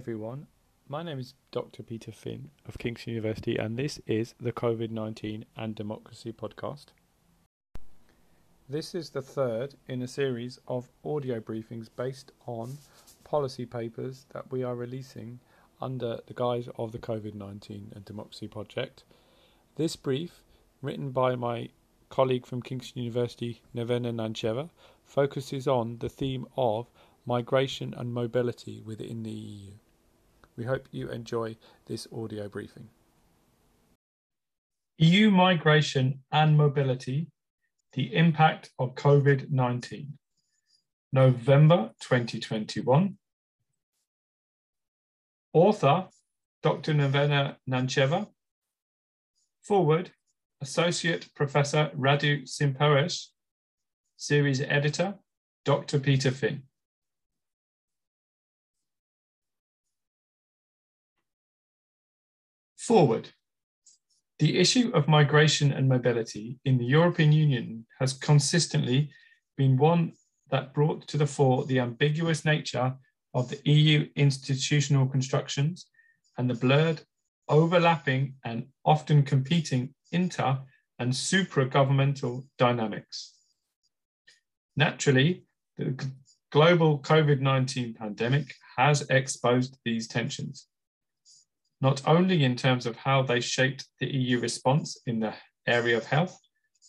Everyone, my name is Dr. Peter Finn of Kingston University, and this is the COVID 19 and Democracy podcast. This is the third in a series of audio briefings based on policy papers that we are releasing under the guise of the COVID 19 and Democracy Project. This brief, written by my colleague from Kingston University, Nevena Nancheva, focuses on the theme of migration and mobility within the EU. We hope you enjoy this audio briefing. EU migration and mobility, the impact of COVID 19. November 2021. Author Dr. Nevena Nancheva. Forward Associate Professor Radu Cinpoes. Series Editor Dr. Peter Finn. Forward. The issue of migration and mobility in the European Union has consistently been one that brought to the fore the ambiguous nature of the EU institutional constructions and the blurred, overlapping, and often competing inter and supra governmental dynamics. Naturally, the global COVID 19 pandemic has exposed these tensions not only in terms of how they shaped the EU response in the area of health,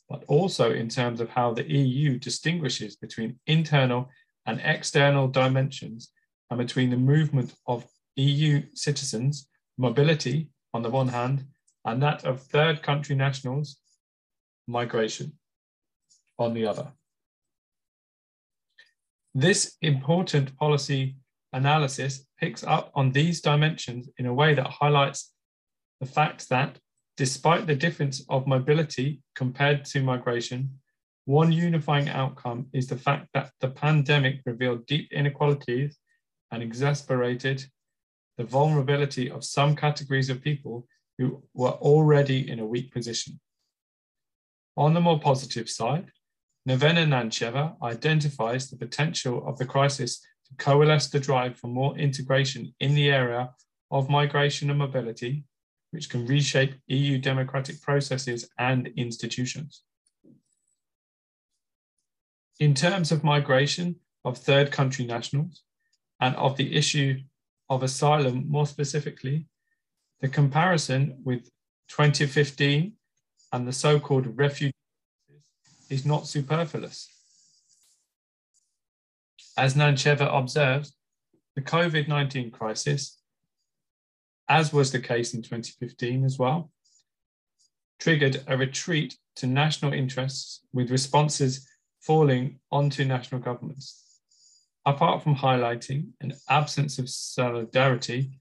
but also in terms of how the EU distinguishes between internal and external dimensions and between the movement of EU citizens, mobility on the one hand, and that of third country nationals, migration on the other. This important policy analysis picks up on these dimensions in a way that highlights the fact that, despite the difference of mobility compared to migration, one unifying outcome is the fact that the pandemic revealed deep inequalities and exacerbated the vulnerability of some categories of people who were already in a weak position. On the more positive side, Nevena Nancheva identifies the potential of the crisis coalesce the drive for more integration in the area of migration and mobility, which can reshape EU democratic processes and institutions. In terms of migration of third country nationals and of the issue of asylum more specifically, the comparison with 2015 and the so-called refugee is not superfluous. As Nancheva observes, the COVID 19 crisis, as was the case in 2015 as well, triggered a retreat to national interests with responses falling onto national governments. Apart from highlighting an absence of solidarity,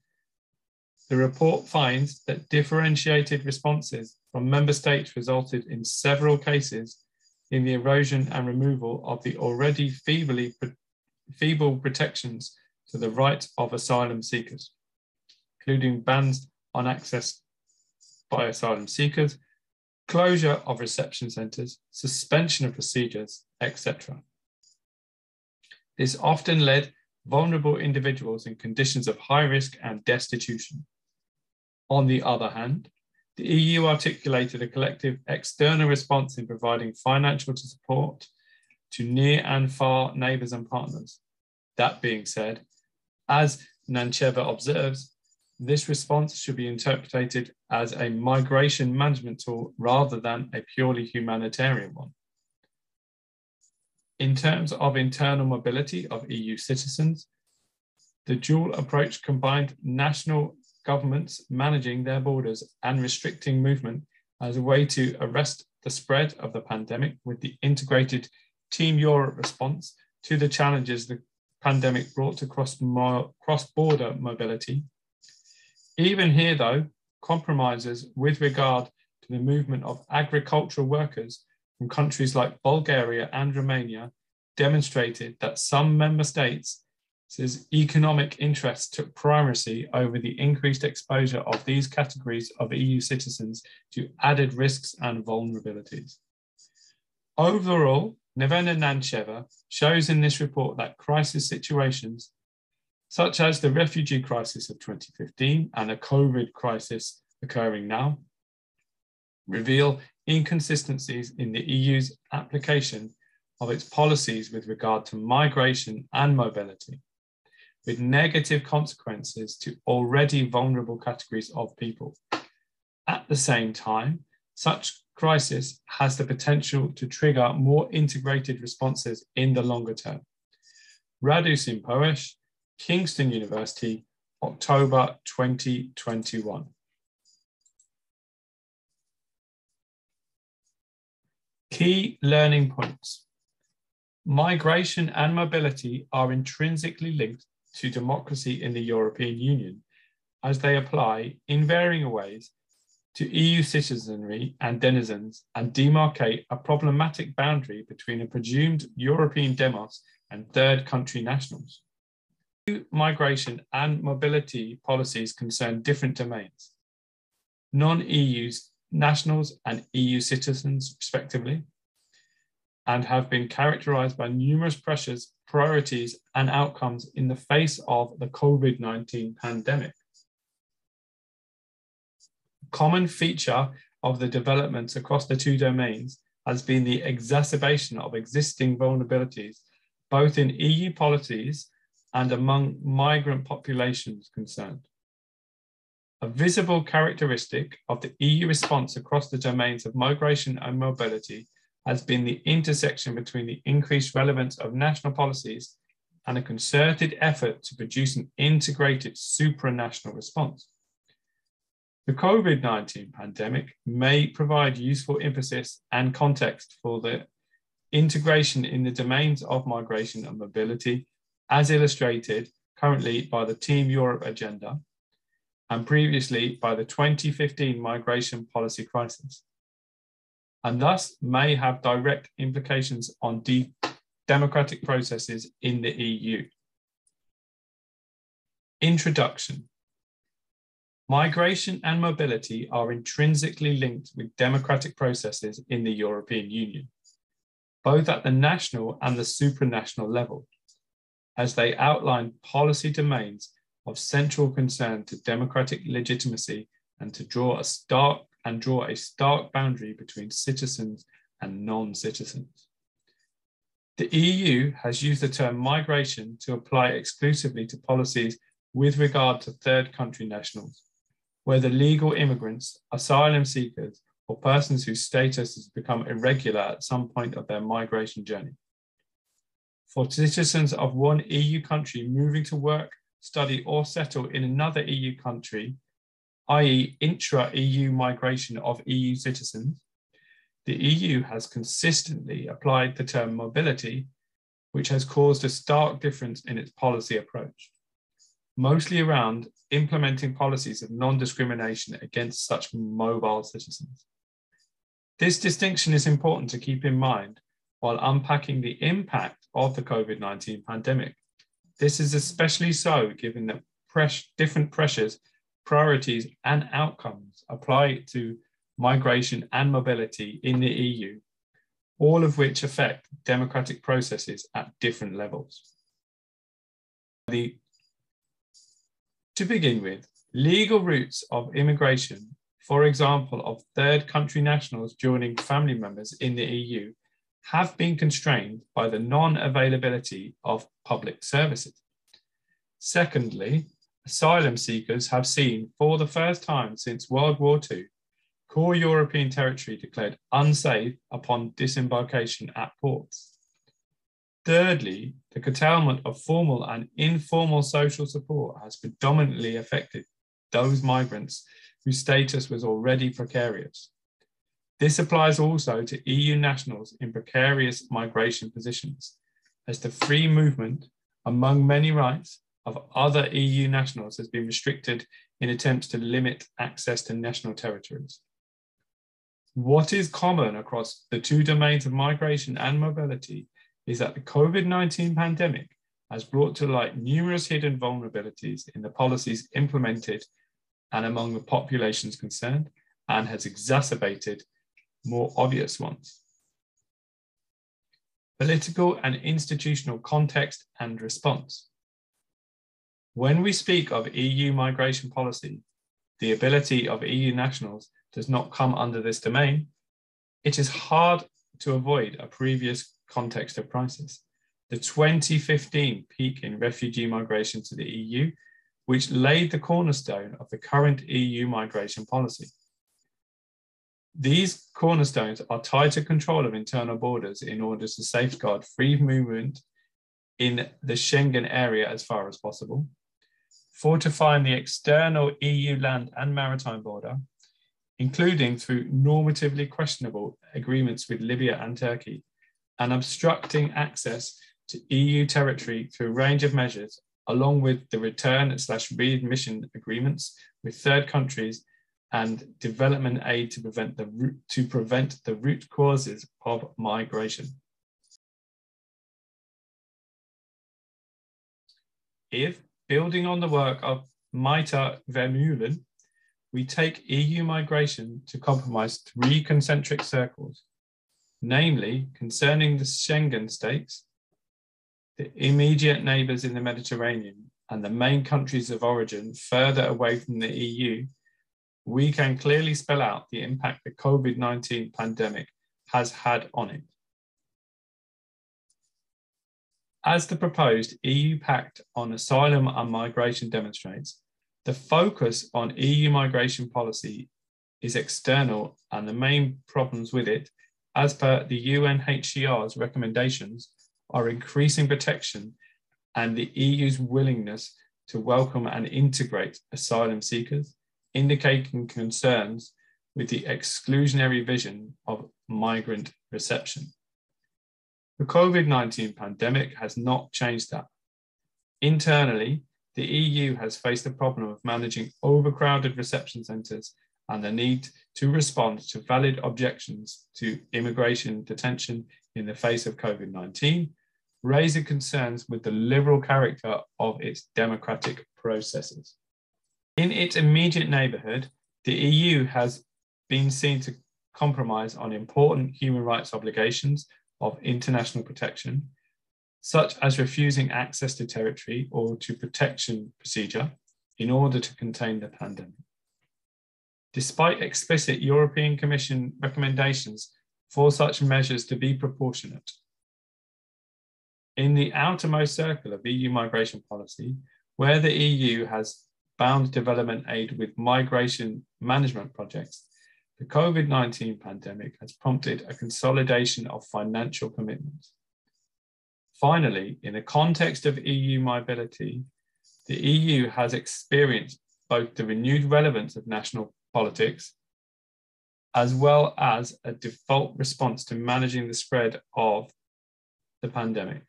the report finds that differentiated responses from member states resulted in several cases in the erosion and removal of the already feebly feeble protections to the right of asylum seekers, including bans on access by asylum seekers, closure of reception centres, suspension of procedures, etc. This often led vulnerable individuals in conditions of high risk and destitution. On the other hand, the EU articulated a collective external response in providing financial support to near and far neighbours and partners. That being said, as Nancheva observes, this response should be interpreted as a migration management tool rather than a purely humanitarian one. In terms of internal mobility of EU citizens, the dual approach combined national governments managing their borders and restricting movement as a way to arrest the spread of the pandemic with the integrated Team Europe response to the challenges the pandemic brought to cross-border mobility. Even here, though, compromises with regard to the movement of agricultural workers from countries like Bulgaria and Romania demonstrated that some member states economic interests took primacy over the increased exposure of these categories of EU citizens to added risks and vulnerabilities. Overall, Nevena Nancheva shows in this report that crisis situations such as the refugee crisis of 2015 and the COVID crisis occurring now, reveal inconsistencies in the EU's application of its policies with regard to migration and mobility, with negative consequences to already vulnerable categories of people. At the same time, such crisis has the potential to trigger more integrated responses in the longer term. Radu Cinpoeș, Kingston University, October 2021. Key learning points. Migration and mobility are intrinsically linked to democracy in the European Union as they apply in varying ways to EU citizenry and denizens and demarcate a problematic boundary between a presumed European demos and third country nationals. EU Migration and mobility policies concern different domains. Non-EU nationals and EU citizens, respectively, and have been characterized by numerous pressures, priorities, and outcomes in the face of the COVID 19 pandemic. Common feature of the developments across the two domains has been the exacerbation of existing vulnerabilities, both in EU policies and among migrant populations concerned. A visible characteristic of the EU response across the domains of migration and mobility has been the intersection between the increased relevance of national policies and a concerted effort to produce an integrated supranational response. The COVID 19 pandemic may provide useful emphasis and context for the integration in the domains of migration and mobility, as illustrated currently by the Team Europe agenda and previously by the 2015 migration policy crisis, and thus may have direct implications on de democratic processes in the EU. Introduction. Migration and mobility are intrinsically linked with democratic processes in the European Union, both at the national and the supranational level, as they outline policy domains of central concern to democratic legitimacy and to draw a stark and draw a stark boundary between citizens and non-citizens. The EU has used the term migration to apply exclusively to policies with regard to third country nationals, whether legal immigrants, asylum seekers, or persons whose status has become irregular at some point of their migration journey. For citizens of one EU country moving to work, study, or settle in another EU country, i.e., intra EU migration of EU citizens, the EU has consistently applied the term mobility, which has caused a stark difference in its policy approach, mostly around implementing policies of non discrimination against such mobile citizens. This distinction is important to keep in mind while unpacking the impact of the COVID 19 pandemic this is especially so given that pres different pressures, priorities, and outcomes apply to migration and mobility in the EU, all of which affect democratic processes at different levels. The, to begin with, legal routes of immigration, for example, of third country nationals joining family members in the EU, have been constrained by the non-availability of public services. Secondly, asylum seekers have seen for the first time since World War II core European territory declared unsafe upon disembarkation at ports. Thirdly, the curtailment of formal and informal social support has predominantly affected those migrants whose status was already precarious. This applies also to EU nationals in precarious migration positions, as the free movement, among many rights, of other EU nationals has been restricted in attempts to limit access to national territories. What is common across the two domains of migration and mobility is that the COVID 19 pandemic has brought to light numerous hidden vulnerabilities in the policies implemented and among the populations concerned, and has exacerbated more obvious ones. Political and institutional context and response. When we speak of EU migration policy, the ability of EU nationals does not come under this domain, it is hard to avoid a previous context of crisis. The 2015 peak in refugee migration to the EU, which laid the cornerstone of the current EU migration policy. These cornerstones are to control of internal borders in order to safeguard free movement in the Schengen area as far as possible, fortifying the external EU land and maritime border, including through normatively questionable agreements with Libya and Turkey, and obstructing access to EU territory through a range of measures, along with the return slash readmission agreements with third countries and development aid to prevent the root, to prevent the root causes of migration. If, building on the work of Maite Vermeulen, we take EU migration to compromise three concentric circles, namely concerning the Schengen states, the immediate neighbours in the Mediterranean, and the main countries of origin further away from the EU we can clearly spell out the impact the COVID 19 pandemic has had on it. As the proposed EU Pact on Asylum and Migration demonstrates, the focus on EU migration policy is external and the main problems with it, as per the UNHCR's recommendations, are increasing protection and the EU's willingness to welcome and integrate asylum seekers, indicating concerns with the exclusionary vision of migrant reception. The COVID 19 pandemic has not changed that. Internally, the EU has faced the problem of managing overcrowded reception centres and the need to respond to valid objections to immigration detention in the face of COVID 19, raising concerns with the liberal character of its democratic processes. In its immediate neighbourhood, the EU has been seen to compromise on important human rights obligations of international protection, such as refusing access to territory or to protection procedure in order to contain the pandemic. Despite explicit European Commission recommendations for such measures to be proportionate, in the outermost circle of EU migration policy, where the EU has bound development aid with migration management projects, the COVID 19 pandemic has prompted a consolidation of financial commitments. Finally, in the context of EU mobility, the EU has experienced both the renewed relevance of national politics as well as a default response to managing the spread of the pandemic,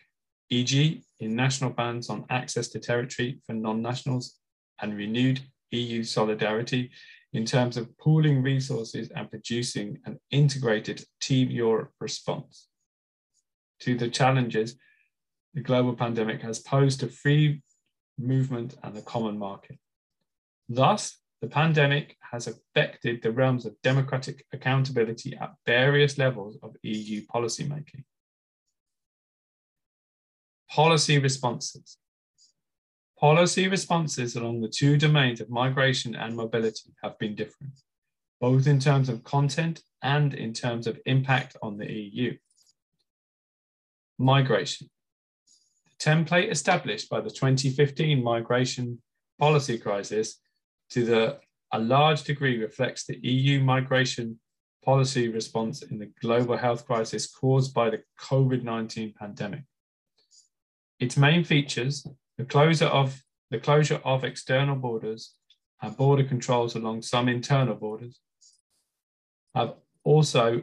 e.g., in national bans on access to territory for non nationals and renewed EU solidarity in terms of pooling resources and producing an integrated Team Europe response to the challenges the global pandemic has posed to free movement and the common market. Thus, the pandemic has affected the realms of democratic accountability at various levels of EU policymaking. Policy responses. Policy responses along the two domains of migration and mobility have been different, both in terms of content and in terms of impact on the EU. Migration. The template established by the 2015 migration policy crisis to the, a large degree reflects the EU migration policy response in the global health crisis caused by the COVID-19 pandemic. Its main features the closure of the closure of external borders and border controls along some internal borders have also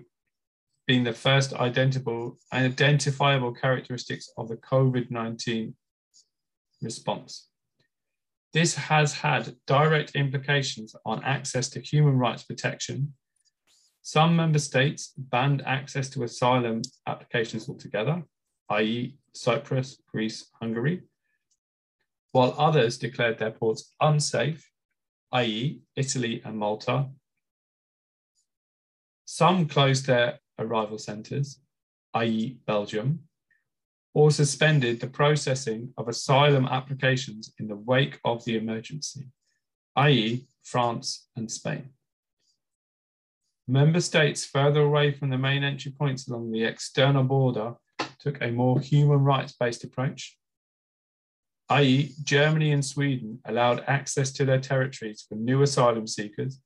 been the first identifiable, identifiable characteristics of the COVID-19 response. This has had direct implications on access to human rights protection. Some member states banned access to asylum applications altogether, i.e. Cyprus, Greece, Hungary, while others declared their ports unsafe, i.e., Italy and Malta. Some closed their arrival centres, i.e., Belgium, or suspended the processing of asylum applications in the wake of the emergency, i.e., France and Spain. Member states further away from the main entry points along the external border took a more human rights based approach, i.e., Germany and Sweden allowed access to their territories for new asylum seekers.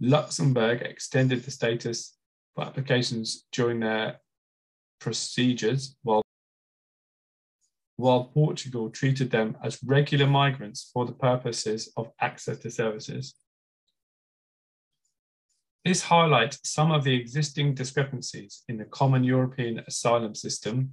Luxembourg extended the status for applications during their procedures, while, while Portugal treated them as regular migrants for the purposes of access to services. This highlights some of the existing discrepancies in the Common European Asylum System,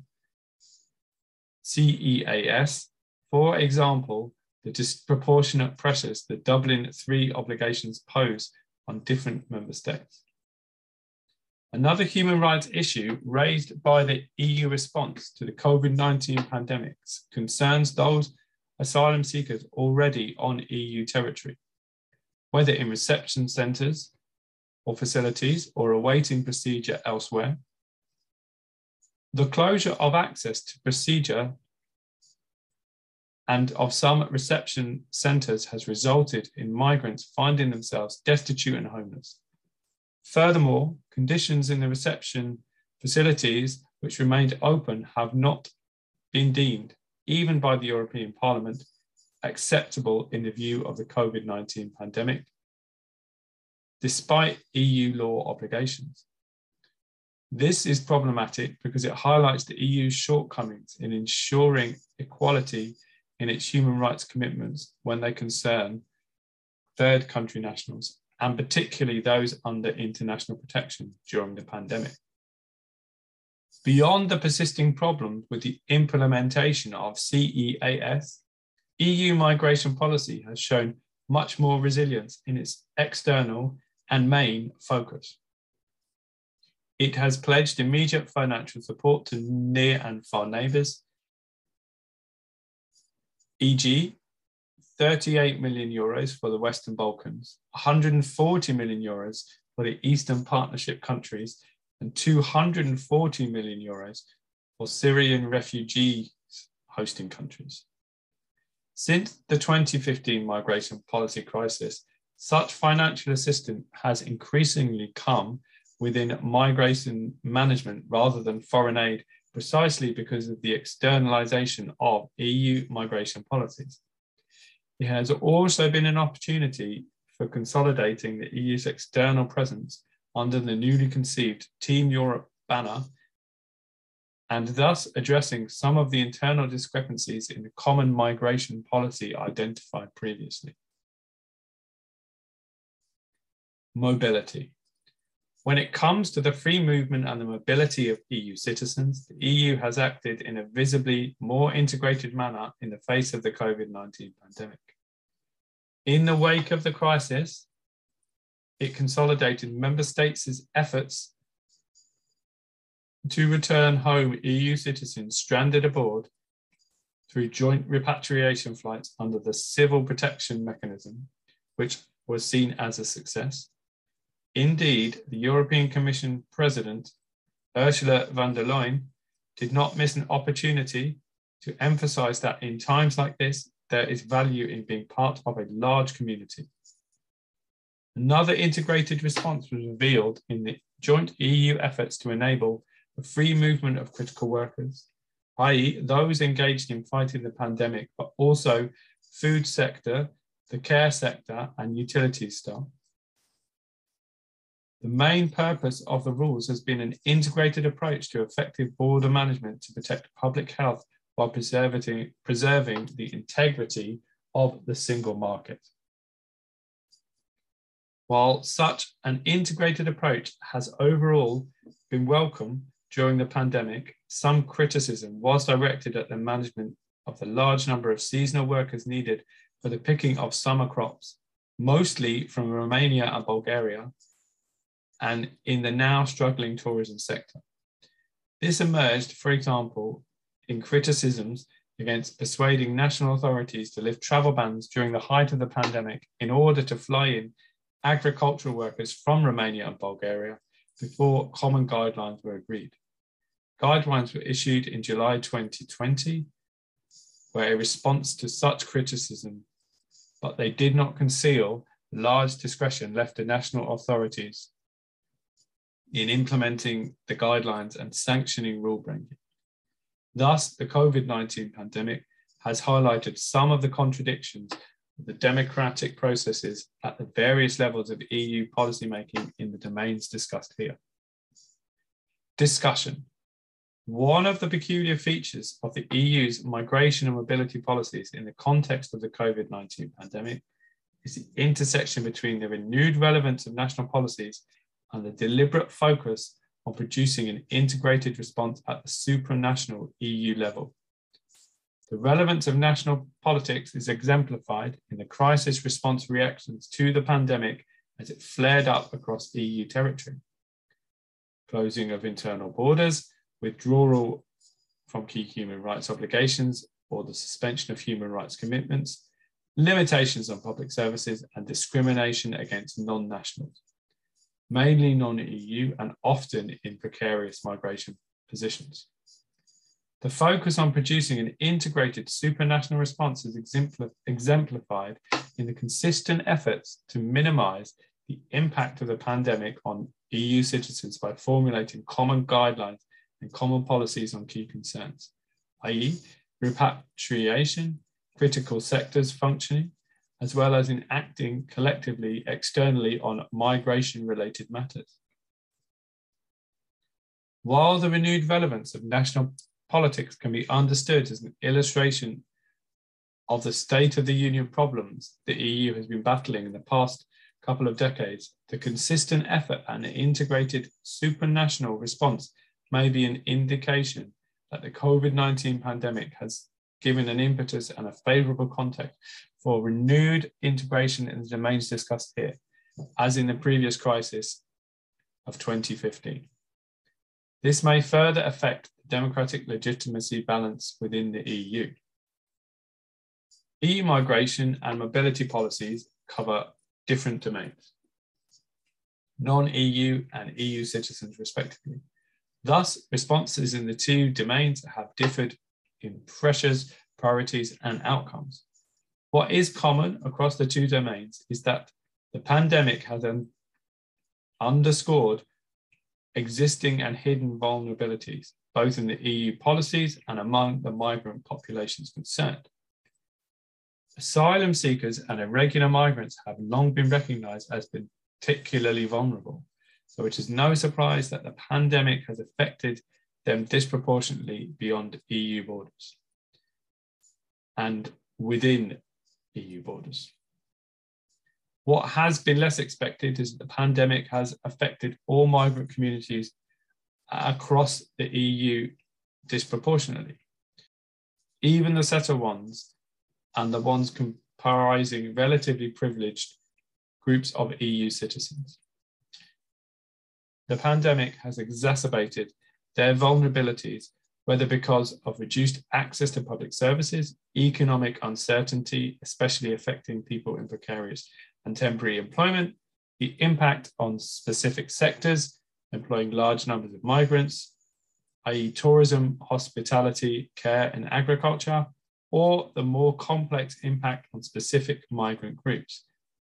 CEAS. For example, the disproportionate pressures the Dublin III obligations pose on different member states. Another human rights issue raised by the EU response to the COVID 19 pandemics concerns those asylum seekers already on EU territory, whether in reception centres or facilities or awaiting procedure elsewhere. The closure of access to procedure and of some reception centres has resulted in migrants finding themselves destitute and homeless. Furthermore, conditions in the reception facilities which remained open have not been deemed, even by the European Parliament, acceptable in the view of the COVID 19 pandemic despite EU law obligations. This is problematic because it highlights the EU's shortcomings in ensuring equality in its human rights commitments when they concern third country nationals, and particularly those under international protection during the pandemic. Beyond the persisting problems with the implementation of CEAS, EU migration policy has shown much more resilience in its external and main focus. It has pledged immediate financial support to near and far neighbours, e.g., 38 million euros for the Western Balkans, 140 million euros for the Eastern Partnership countries, and 240 million euros for Syrian refugees hosting countries. Since the 2015 migration policy crisis, such financial assistance has increasingly come within migration management rather than foreign aid, precisely because of the externalization of EU migration policies. It has also been an opportunity for consolidating the EU's external presence under the newly conceived Team Europe banner and thus addressing some of the internal discrepancies in the common migration policy identified previously. mobility. When it comes to the free movement and the mobility of EU citizens, the EU has acted in a visibly more integrated manner in the face of the COVID 19 pandemic. In the wake of the crisis, it consolidated member states' efforts to return home EU citizens stranded abroad through joint repatriation flights under the Civil Protection Mechanism, which was seen as a success. Indeed, the European Commission President, Ursula von der Leyen, did not miss an opportunity to emphasize that in times like this, there is value in being part of a large community. Another integrated response was revealed in the joint EU efforts to enable the free movement of critical workers, i.e., those engaged in fighting the pandemic, but also food sector, the care sector, and utilities staff. The main purpose of the rules has been an integrated approach to effective border management to protect public health while preserving, preserving the integrity of the single market. While such an integrated approach has overall been welcome during the pandemic, some criticism was directed at the management of the large number of seasonal workers needed for the picking of summer crops, mostly from Romania and Bulgaria, and in the now struggling tourism sector. This emerged, for example, in criticisms against persuading national authorities to lift travel bans during the height of the pandemic in order to fly in agricultural workers from Romania and Bulgaria before common guidelines were agreed. guidelines were issued in July 2020, where a response to such criticism, but they did not conceal large discretion left to national authorities in implementing the guidelines and sanctioning rule breaking. Thus, the COVID 19 pandemic has highlighted some of the contradictions of the democratic processes at the various levels of EU policymaking in the domains discussed here. Discussion. One of the peculiar features of the EU's migration and mobility policies in the context of the COVID 19 pandemic is the intersection between the renewed relevance of national policies and the deliberate focus on producing an integrated response at the supranational EU level. The relevance of national politics is exemplified in the crisis response reactions to the pandemic as it flared up across EU territory. Closing of internal borders, withdrawal from key human rights obligations, or the suspension of human rights commitments, limitations on public services, and discrimination against non nationals mainly non-EU and often in precarious migration positions. The focus on producing an integrated supranational response is exemplified in the consistent efforts to minimize the impact of the pandemic on EU citizens by formulating common guidelines and common policies on key concerns, i.e., repatriation, critical sectors functioning, as well as in acting collectively externally on migration related matters. While the renewed relevance of national politics can be understood as an illustration of the state of the union problems the EU has been battling in the past couple of decades, the consistent effort and integrated supranational response may be an indication that the COVID 19 pandemic has given an impetus and a favorable context for renewed integration in the domains discussed here, as in the previous crisis of 2015. This may further affect the democratic legitimacy balance within the EU. EU migration and mobility policies cover different domains, non-EU and EU citizens respectively. Thus, responses in the two domains have differed in pressures, priorities, and outcomes. What is common across the two domains is that the pandemic has un underscored existing and hidden vulnerabilities, both in the EU policies and among the migrant populations concerned. Asylum seekers and irregular migrants have long been recognized as particularly vulnerable, so it is no surprise that the pandemic has affected them disproportionately beyond EU borders and within EU borders. What has been less expected is that the pandemic has affected all migrant communities across the EU disproportionately. Even the settled ones and the ones comprising relatively privileged groups of EU citizens. The pandemic has exacerbated their vulnerabilities whether because of reduced access to public services, economic uncertainty, especially affecting people in precarious and temporary employment, the impact on specific sectors, employing large numbers of migrants, i.e., tourism, hospitality, care, and agriculture, or the more complex impact on specific migrant groups,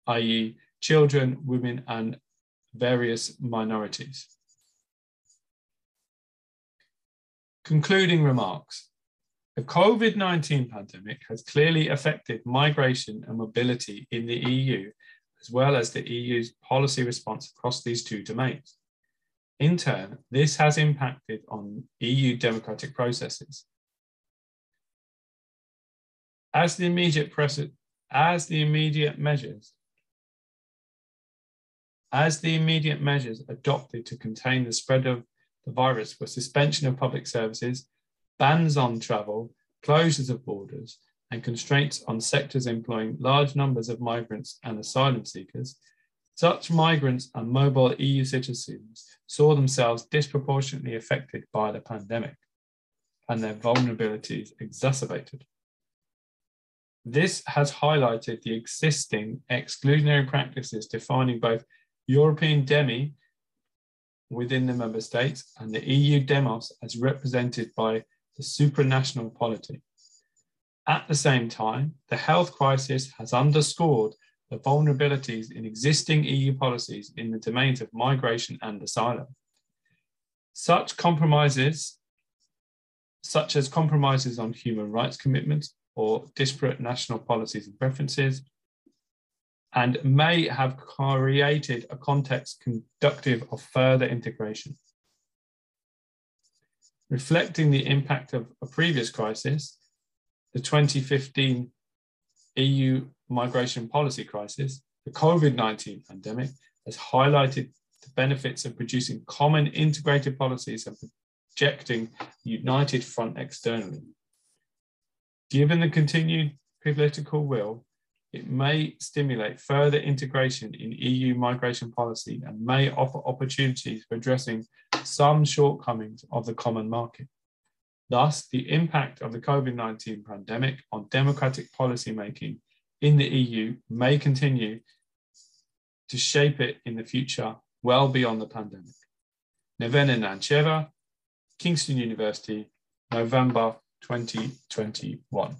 i.e., children, women, and various minorities. Concluding remarks. The COVID 19 pandemic has clearly affected migration and mobility in the EU, as well as the EU's policy response across these two domains. In turn, this has impacted on EU democratic processes. As the immediate as the immediate measures as the immediate measures adopted to contain the spread of the virus were suspension of public services, bans on travel, closures of borders, and constraints on sectors employing large numbers of migrants and asylum seekers, such migrants and mobile EU citizens saw themselves disproportionately affected by the pandemic and their vulnerabilities exacerbated. This has highlighted the existing exclusionary practices defining both European demoi within the member states and the EU demos as represented by the supranational polity. At the same time, the health crisis has underscored the vulnerabilities in existing EU policies in the domains of migration and asylum. Such compromises, such as compromises on human rights commitments or disparate national policies and preferences, and may have created a context conductive of further integration. Reflecting the impact of a previous crisis, the 2015 EU migration policy crisis, the COVID 19 pandemic has highlighted the benefits of producing common integrated policies and projecting united front externally. Given the continued political will, it may stimulate further integration in EU migration policy and may offer opportunities for addressing some shortcomings of the common market. Thus, the impact of the COVID 19 pandemic on democratic policymaking in the EU may continue to shape it in the future well beyond the pandemic. Nevena Nancheva, Kingston University, November 2021.